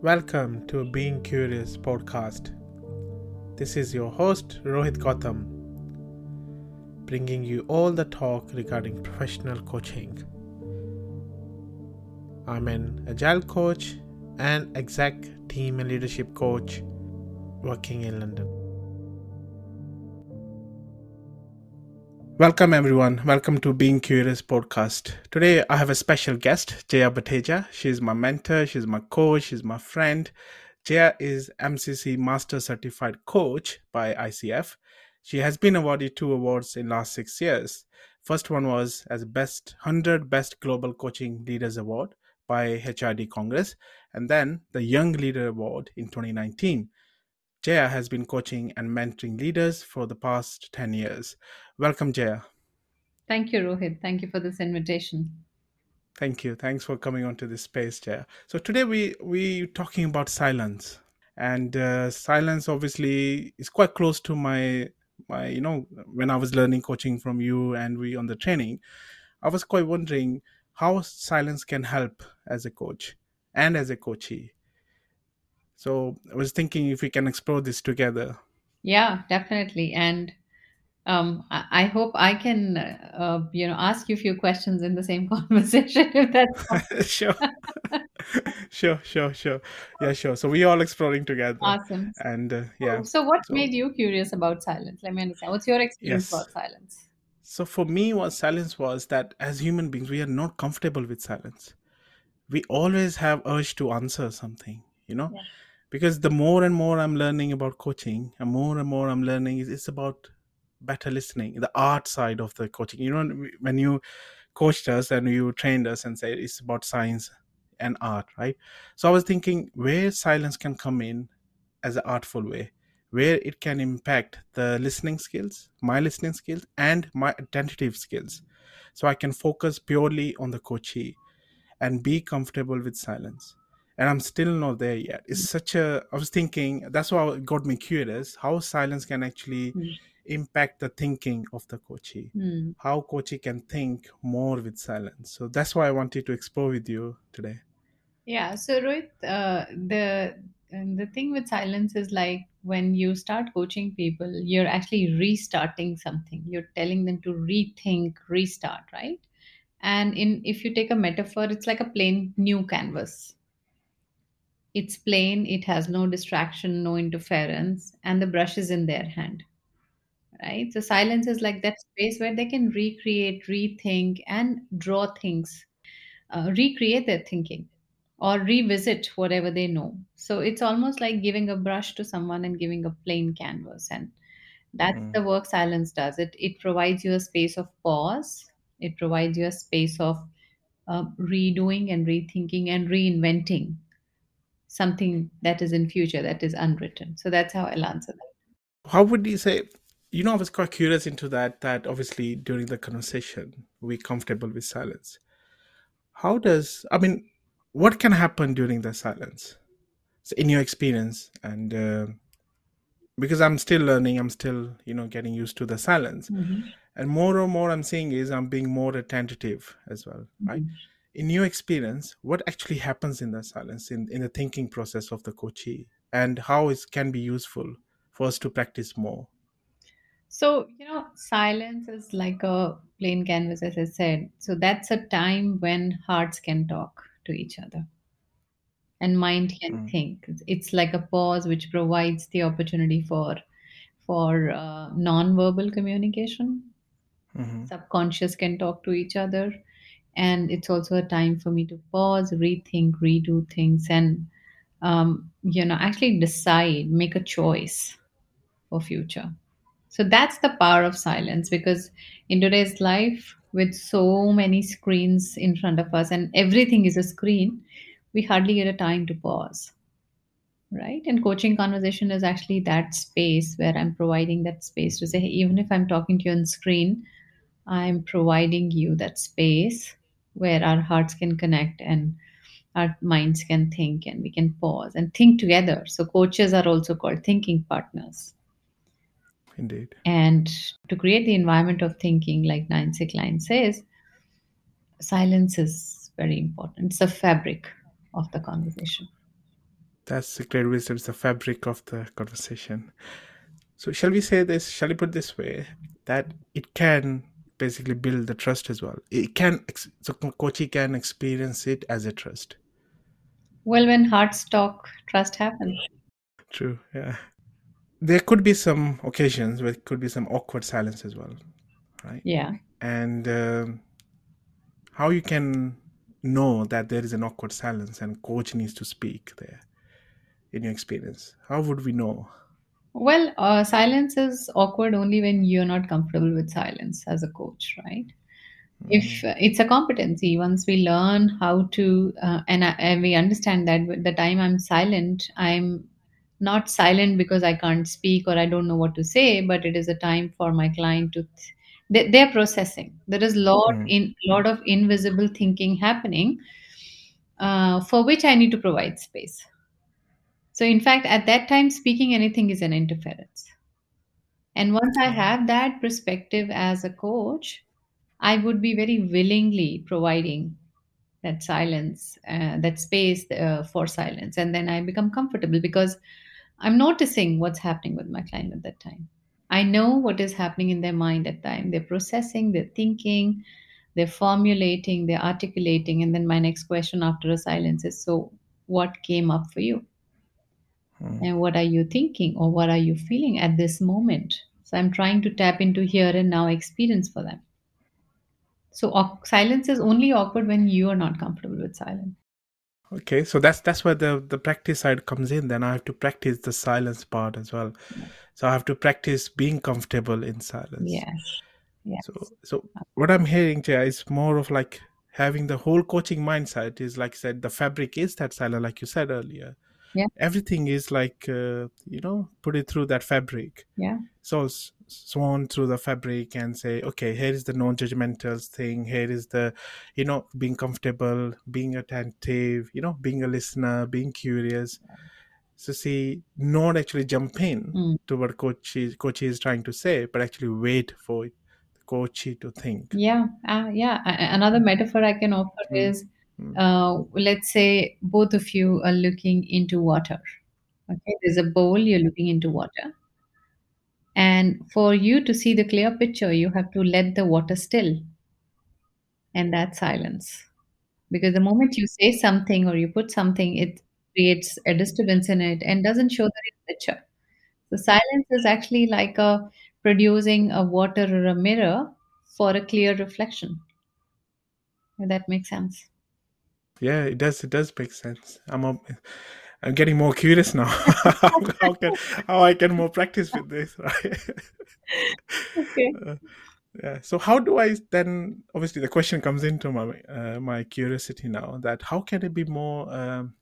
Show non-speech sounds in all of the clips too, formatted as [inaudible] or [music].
Welcome to Being Curious podcast. This is your host, Rohit Gautam, bringing you all the talk regarding professional coaching. I'm an agile coach and exec team and leadership coach working in London. Welcome, everyone. Welcome to Being Curious podcast. Today, I have a special guest, Jaya Bateja. She's my mentor, she's my coach, she's my friend. Jaya is MCC Master Certified Coach by ICF. She has been awarded two awards in last six years. First one was as Best 100 Best Global Coaching Leaders Award by HRD Congress, and then the Young Leader Award in 2019. Jaya has been coaching and mentoring leaders for the past 10 years. Welcome, Jaya. Thank you, Rohit. Thank you for this invitation. Thank you. Thanks for coming onto this space, Jaya. So today we we talking about silence, and uh, silence obviously is quite close to my my you know when I was learning coaching from you and we on the training, I was quite wondering how silence can help as a coach and as a coachee. So I was thinking if we can explore this together. Yeah, definitely. And um, I, I hope I can, uh, you know, ask you a few questions in the same [laughs] conversation if that's [laughs] sure. [laughs] sure, sure, sure. Yeah, sure. So we are all exploring together. awesome. And uh, yeah. So, what So made you curious about silence? Let me understand. What's your experience yes. about silence? So for me, what silence was that as human beings, we are not comfortable with silence. We always have urge to answer something, you know, Yeah. Because the more and more I'm learning about coaching, and more and more I'm learning is it's about better listening, the art side of the coaching. You know, when you coached us and you trained us and said it's about science and art, right? So I was thinking where silence can come in as an artful way, where it can impact the listening skills, my listening skills, and my attentive skills. So I can focus purely on the coachee and be comfortable with silence. And I'm still not there yet. It's such a, I was thinking, that's what got me curious how silence can actually Mm. impact the thinking of the coachee, Hmm. how coachee can think more with silence. So that's why I wanted to explore with you today. Yeah. So, Rohit, uh, the the thing with silence is like when you start coaching people, you're actually restarting something. You're telling them to rethink, restart, right? And in if you take a metaphor, it's like a plain new canvas. It's plain, it has no distraction, no interference, and the brush is in their hand, right? So silence is like that space where they can recreate, rethink, and draw things, uh, recreate their thinking or revisit whatever they know. So it's almost like giving a brush to someone and giving a plain canvas. And that's Mm, the work silence does. It it provides you a space of pause. It provides you a space of uh, redoing and rethinking and reinventing something that is in future that is unwritten. So that's how I'll answer that. How would you say? You know, I was quite curious into that. That obviously during the conversation, we're comfortable with silence. How does, I mean, what can happen during the silence? So in your experience, and uh, because I'm still learning, I'm still, you know, getting used to the silence. Mhm. And more and more I'm seeing is I'm being more attentive as well, right? Mhm. In your experience, what actually happens in the silence, in, in the thinking process of the coachee, and how it can be useful for us to practice more? So, you know, silence is like a plain canvas, as I said. So that's a time when hearts can talk to each other and mind can Mm, think. It's like a pause which provides the opportunity for for uh, non-verbal communication. mhm, Subconscious can talk to each other, and it's also a time for me to pause, rethink, redo things, and um, you know, actually decide, make a choice for future. So that's the power of silence because in today's life, with so many screens in front of us and everything is a screen, we hardly get a time to pause, right? And coaching conversation is actually that space where I'm providing that space to say, hey, even if I'm talking to you on screen, I'm providing you that space where our hearts can connect and our minds can think and we can pause and think together. So coaches are also called thinking partners. indeed. And to create the environment of thinking, like Nancy Kline says, silence is very important. It's the fabric of the conversation. That's a great wisdom. It's the fabric of the conversation. So, shall we say this? Shall we put this way that it can basically build the trust as well? It can, so coachee can experience it as a trust. Well, when hearts talk, trust happens. True. Yeah. There could be some occasions where it could be some awkward silence as well, right? Yeah. And um, how you can know that there is an awkward silence and coach needs to speak there in your experience how would we know Well, uh, silence is awkward only when you're not comfortable with silence as a coach, right? If uh, it's a competency, once we learn how to, uh, and, I, and we understand that with the time I'm silent, I'm not silent because I can't speak or I don't know what to say, but it is a time for my client to. Th- they, they're processing. There is lot Mm. in lot of invisible thinking happening, uh, for which I need to provide space. So, in fact, at that time, speaking anything is an interference. And once I have that perspective as a coach, I would be very willingly providing that silence, uh, that space uh, for silence. And then I become comfortable because I'm noticing what's happening with my client at that time. I know what is happening in their mind at that time. They're processing, they're thinking, they're formulating, they're articulating. And then my next question after a silence is so, what came up for you? Mm. and what are you thinking or what are you feeling at this moment? So i'm trying to tap into here and now experience for them. So silence is only awkward when you are not comfortable with silence. Okay so that's that's where the the practice side comes in. Then i have to practice the silence part as well. So i have to practice being comfortable in silence. Yes. Yes. So so what i'm hearing Jaya, is more of like having the whole coaching mindset is like I said the fabric is that silent like you said earlier Yeah. everything is like uh, you know put it through that fabric yeah so swan through the fabric and say okay here is the non-judgmental thing here is the you know being comfortable being attentive you know being a listener being curious so see not actually jump in Mm. to what coach is, coach is trying to say but actually wait for the coach to think yeah uh, yeah another metaphor i can offer Mm. is. Uh, let's say both of you are looking into water. Okay there's a bowl you're looking into water. And for you to see the clear picture you have to let the water still. And that silence. Because the moment you say something or you put something it creates a disturbance in it and doesn't show the picture. So silence is actually like a producing a water or a mirror for a clear reflection. If that makes sense yeah it does it does make sense. I'm a, i'm getting more curious now. [laughs] How [laughs] can how i can more practice with this [laughs] right? Okay. Uh, yeah so how do i then obviously the question comes into my uh, my curiosity now that how can it be more um,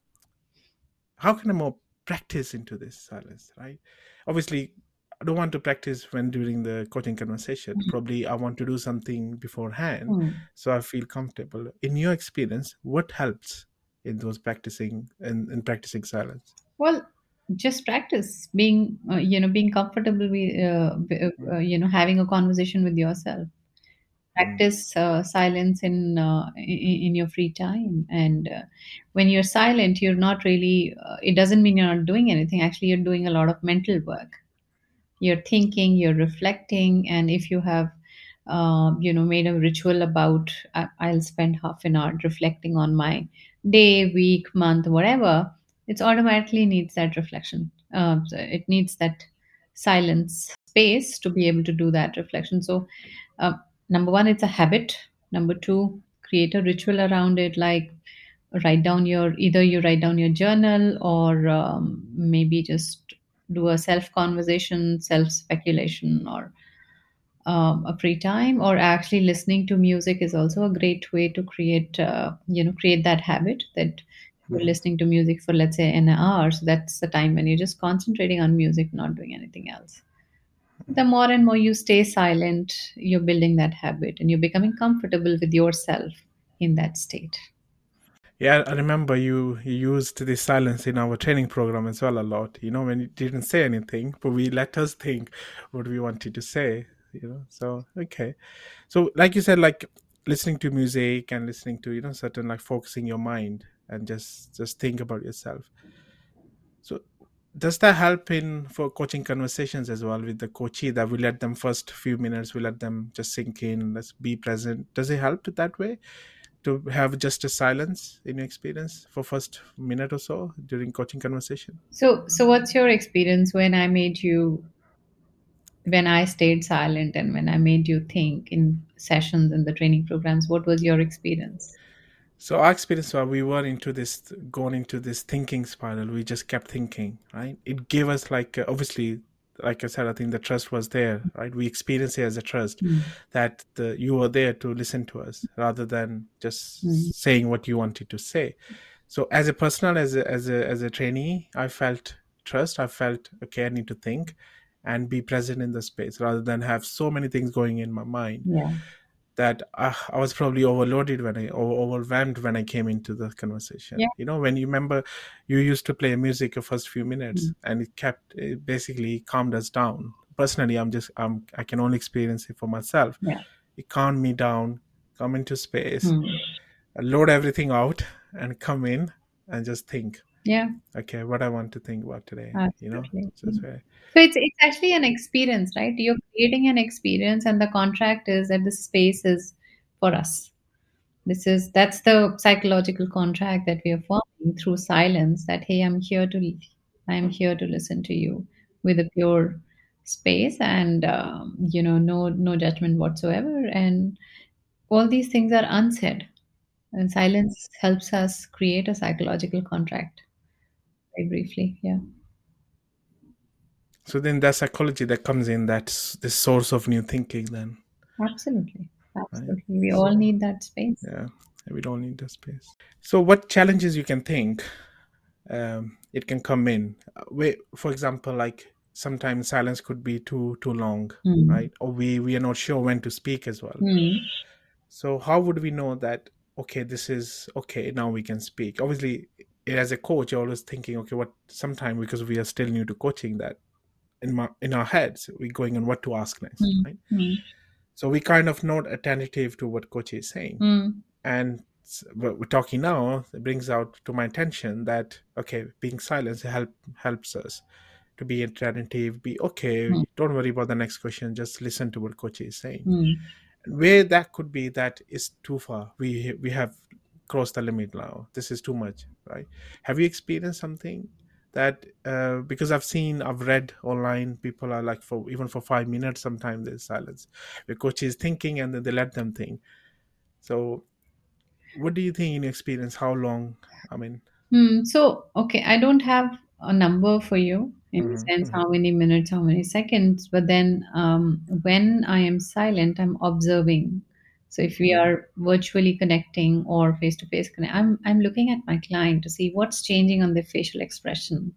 how can i more practice into this silence right? Obviously i don't want to practice when during the coaching conversation. Mhm. probably i want to do something beforehand Hmm. so i feel comfortable. In your experience what helps in those practicing in, in practicing silence? Well just practice being uh, you know being comfortable with uh, uh, uh, you know having a conversation with yourself. Practice uh, silence in, uh, in your free time. And uh, when you're silent you're not really uh, it doesn't mean you're not doing anything. Actually you're doing a lot of mental work you're thinking you're reflecting and if you have uh, you know made a ritual about I- i'll spend half an hour reflecting on my day week month whatever it's automatically needs that reflection uh, it needs that silence space to be able to do that reflection. So uh, number one it's a habit. Number two create a ritual around it like write down your either you write down your journal or um, maybe just do a self conversation self speculation or um, a free time or actually listening to music is also a great way to create uh, you know create that habit that you're listening to music for let's say an hour so that's the time when you're just concentrating on music not doing anything else. The more and more you stay silent you're building that habit and you're becoming comfortable with yourself in that state Yeah, I remember you, used this silence in our training program as well a lot. You know, when you didn't say anything, but we let us think what we wanted to say. You know, so okay. So, like you said, like listening to music and listening to you know certain like focusing your mind and just just think about yourself so does that help in for coaching conversations as well with the coachee that we let them first few minutes we let them just sink in let's be present does it help that way to have just a silence in your experience for first minute or so during coaching conversation So, so what's your experience when I made you, when I stayed silent and when I made you think in sessions in the training programs? What was your experience? so our experience was we were into this going into this thinking spiral we just kept thinking right it gave us like uh, obviously like i said i think the trust was there right we experienced it as a trust Mm. that the, you were there to listen to us rather than just Mm. saying what you wanted to say so as a personal as a, as a as a trainee i felt trust i felt okay i need to think and be present in the space rather than have so many things going in my mind Yeah. That uh, I was probably overloaded when I or overwhelmed when I came into the conversation. Yeah. You know, when you remember, you used to play music the first few minutes, Mm. and it kept it basically calmed us down. Personally, I'm just I'm I can only experience it for myself. Yeah. It calmed me down, come into space, Mm. load everything out, and come in and just think. Yeah. Okay, what I want to think about today. You know, so it's very So it's it's actually an experience, right? You're creating an experience, and the contract is that the space is for us. This is that's the psychological contract that we are forming through silence. That hey, I'm here to I'm here to listen to you with a pure space and um, you know no no judgment whatsoever. And all these things are unsaid, and silence helps us create a psychological contract. Very briefly, yeah. so then that psychology that comes in that's the source of new thinking then Absolutely. Absolutely. We all need that space. yeah we don't need that space so what challenges you can think um, it can come in we, for example like sometimes silence could be too too long Mm. right or we we are not sure when to speak as well Mm. so how would we know that okay this is okay now we can speak obviously as a coach you're always thinking okay what sometime because we are still new to coaching that in my in our heads we're going on what to ask next Mm. right Mm. so we kind of not attentive to what coach is saying Mm. and what we're talking now it brings out to my attention that okay being silent help helps us to be attentive be okay Mm. don't worry about the next question just listen to what coach is saying Mm. where that could be that is too far we we have crossed the limit now this is too much right have you experienced something that uh, because i've seen i've read online people are like for even for five minutes sometimes there's silence the coach is thinking and then they let them think so what do you think in your experience how long i mean Hmm. So, okay, I don't have a number for you in the Mhm, sense mhm. how many minutes, how many seconds, but then um, when I am silent, I'm observing. So if we are virtually connecting or face to face I'm I'm looking at my client to see what's changing on their facial expression.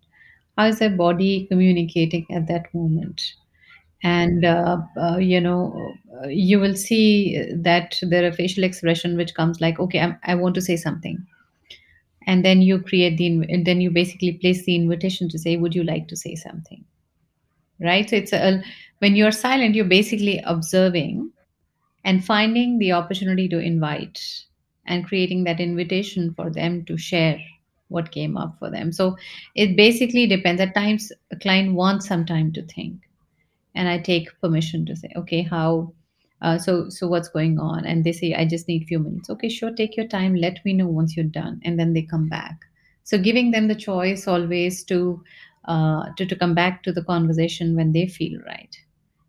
How is their body communicating at that moment? And uh, uh, you know, you will see that there are facial expression which comes like, okay, I'm, I want to say something and then you create the and then you basically place the invitation to say would you like to say something right so it's a when you're silent you're basically observing and finding the opportunity to invite and creating that invitation for them to share what came up for them so it basically depends at times a client wants some time to think and I take permission to say, okay, how, uh, so so what's going on? And they say, I just need a few minutes. Okay, sure, take your time. Let me know once you're done, and then they come back. So giving them the choice always to uh, to to come back to the conversation when they feel right.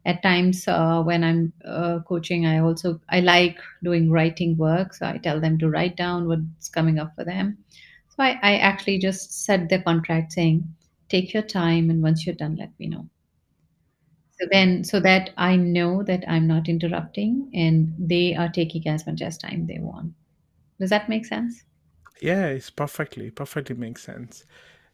At times uh, when I'm uh, coaching, I also I like doing writing work, so I tell them to write down what's coming up for them. So I, I actually just set the contract saying, take your time, and once you're done, let me know. So then, so that I know that I'm not interrupting and they are taking as much as time they want. Does that make sense? yeah it's perfectly perfectly makes sense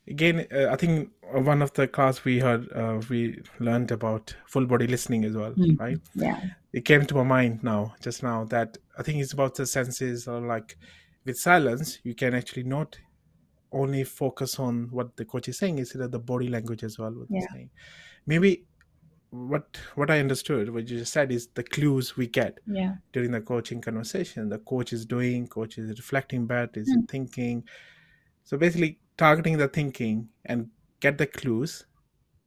again uh, i think one of the class we heard uh, we learned about full body listening as well Mm. right Yeah. it came to my mind now just now that i think it's about the senses or like with silence you can actually not only focus on what the coach is saying it's that the body language as well what Yeah. they're saying maybe what what I understood, what you just said, is the clues we get Yeah. during the coaching conversation. The coach is doing, coach is reflecting back, is Hmm. thinking. So basically, targeting the thinking and get the clues,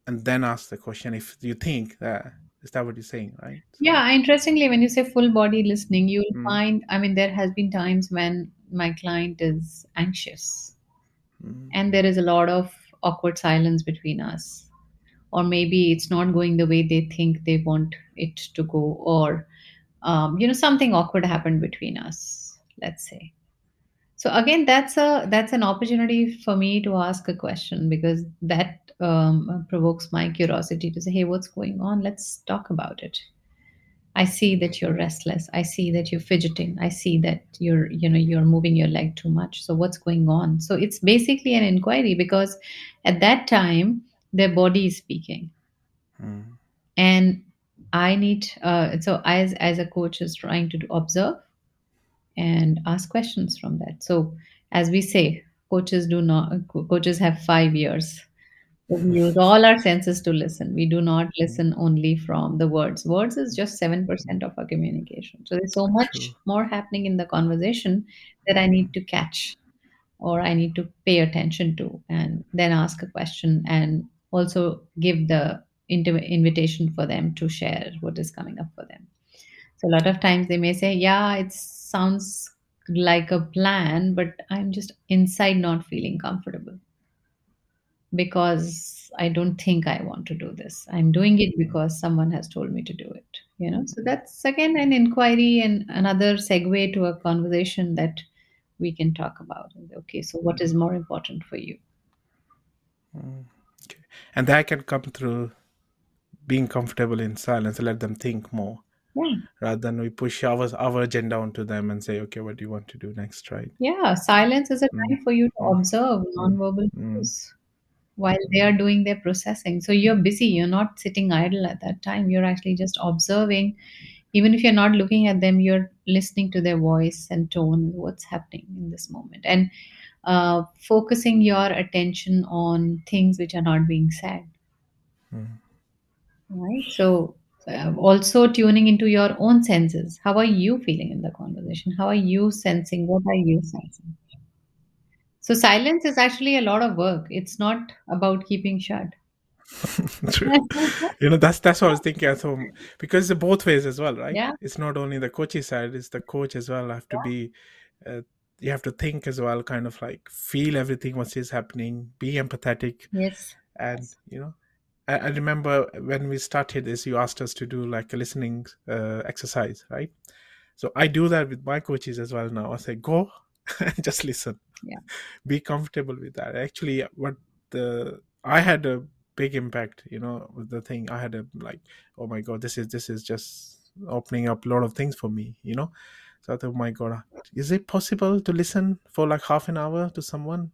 and then ask the question if you think that is that what you're saying, right? So, Yeah, interestingly, when you say full body listening, you'll Mm. find, I mean, there has been times when my client is anxious mm, and there is a lot of awkward silence between us. Or maybe it's not going the way they think they want it to go, or, um, you know, something awkward happened between us, let's say. So again, that's a that's an opportunity for me to ask a question because that um, provokes my curiosity to say, "Hey, what's going on? Let's talk about it." I see that you're restless. I see that you're fidgeting. I see that you're, you know, you're moving your leg too much. So what's going on? So it's basically an inquiry because at that time their body is speaking, mm, and I need. Uh, so as as a coach is trying to observe and ask questions from that. So as we say, coaches do not. Coaches have five years. We use all our senses to listen. We do not listen only from the words. Words is just 7% of our communication. So there's so much True. more happening in the conversation that I need to catch or I need to pay attention to and then ask a question and also give the invitation for them to share what is coming up for them. So a lot of times they may say, Yeah, it sounds like a plan, but I'm just inside not feeling comfortable because I don't think I want to do this. I'm doing it because someone has told me to do it. You know, so that's again an inquiry and another segue to a conversation that we can talk about. Okay, so what is more important for you? mm. Okay. And that can come through being comfortable in silence let them think more Yeah, rather than we push our our agenda onto them and say, okay, what do you want to do next, right? yeah. Silence is a Mm, time for you to mm, observe nonverbal mm, cues while they are doing their processing. So you're busy. You're not sitting idle at that time. You're actually just observing even if you're not looking at them you're listening to their voice and tone what's happening in this moment and uh, focusing your attention on things which are not being said mm. right so uh, also tuning into your own senses. How are you feeling in the conversation? How are you sensing? What are you sensing? So silence is actually a lot of work. It's not about keeping shut. [laughs] True. You know, that's that's what I was thinking at home. Because it's both ways as well, right? yeah. It's not only the coaching side; it's the coach as well. Have to be, uh, you have to think as well, kind of like feel everything what is happening, be empathetic, yes. and you know, I, I remember when we started this, you asked us to do like a listening uh, exercise, right? So I do that with my coaches as well now. I say, go [laughs] and just listen. Yeah. [laughs] Be comfortable with that. Actually, what the I had a big impact, you know, with the thing. I had a like, oh my god, this is this is just opening up a lot of things for me, you know. So I thought, oh my god, is it possible to listen for like half an hour to someone?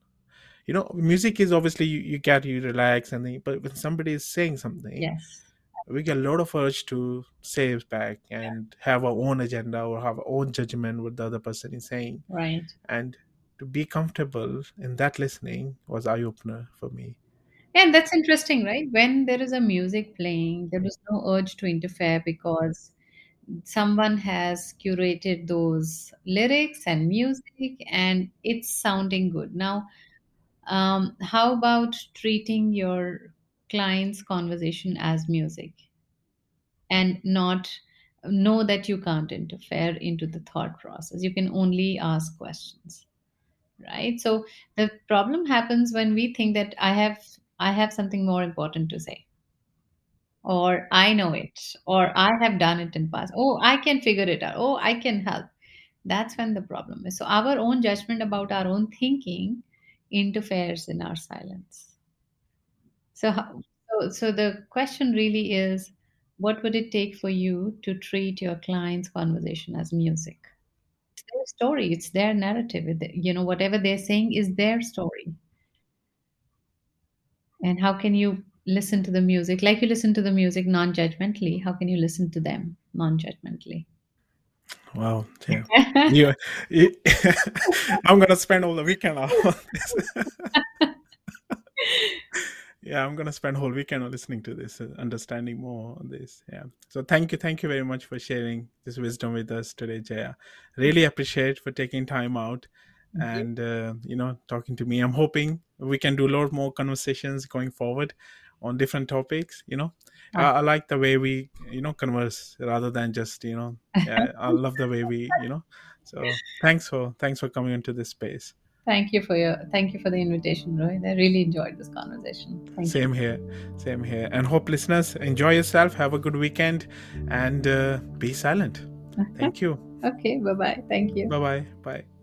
You know, music is obviously you, you get you relax and then, but when somebody is saying something, yes. we get a lot of urge to say back and have our own agenda or have our own judgment what the other person is saying. Right. And to be comfortable in that listening was eye opener for me. Yeah, that's interesting, right? When there is a music playing, there is no urge to interfere because someone has curated those lyrics and music and it's sounding good. Now, um, how about treating your client's conversation as music? And not know that you can't interfere into the thought process? You can only ask questions right? So the problem happens when we think that i have i have something more important to say. Or i know it. Or i have done it in past. Oh i can figure it out. Oh i can help. That's when the problem is. So our own judgment about our own thinking interferes in our silence. So how, so, so the question really is what would it take for you to treat your client's conversation as music? It's their story it's their narrative you know whatever they're saying is their story. And how can you listen to the music? Like you listen to the music non-judgmentally how can you listen to them non-judgmentally wow yeah [laughs] you, you [laughs] i'm gonna spend all the weekend on this. [laughs] Yeah i'm gonna spend whole weekend on listening to this uh, understanding more on this yeah. So thank you thank you very much for sharing this wisdom with us today jaya. Really appreciate for taking time out and uh, you know talking to me. I'm hoping we can do a lot more conversations going forward on different topics you know I, I like the way we you know converse rather than just you know yeah, i love the way we you know so thanks for thanks for coming into this space Thank you for your thank you for the invitation, Rohit. I really enjoyed this conversation. Thank same you. here same here and hope listeners enjoy yourself have a good weekend and uh, be silent thank you Okay, bye bye. Thank you. bye bye bye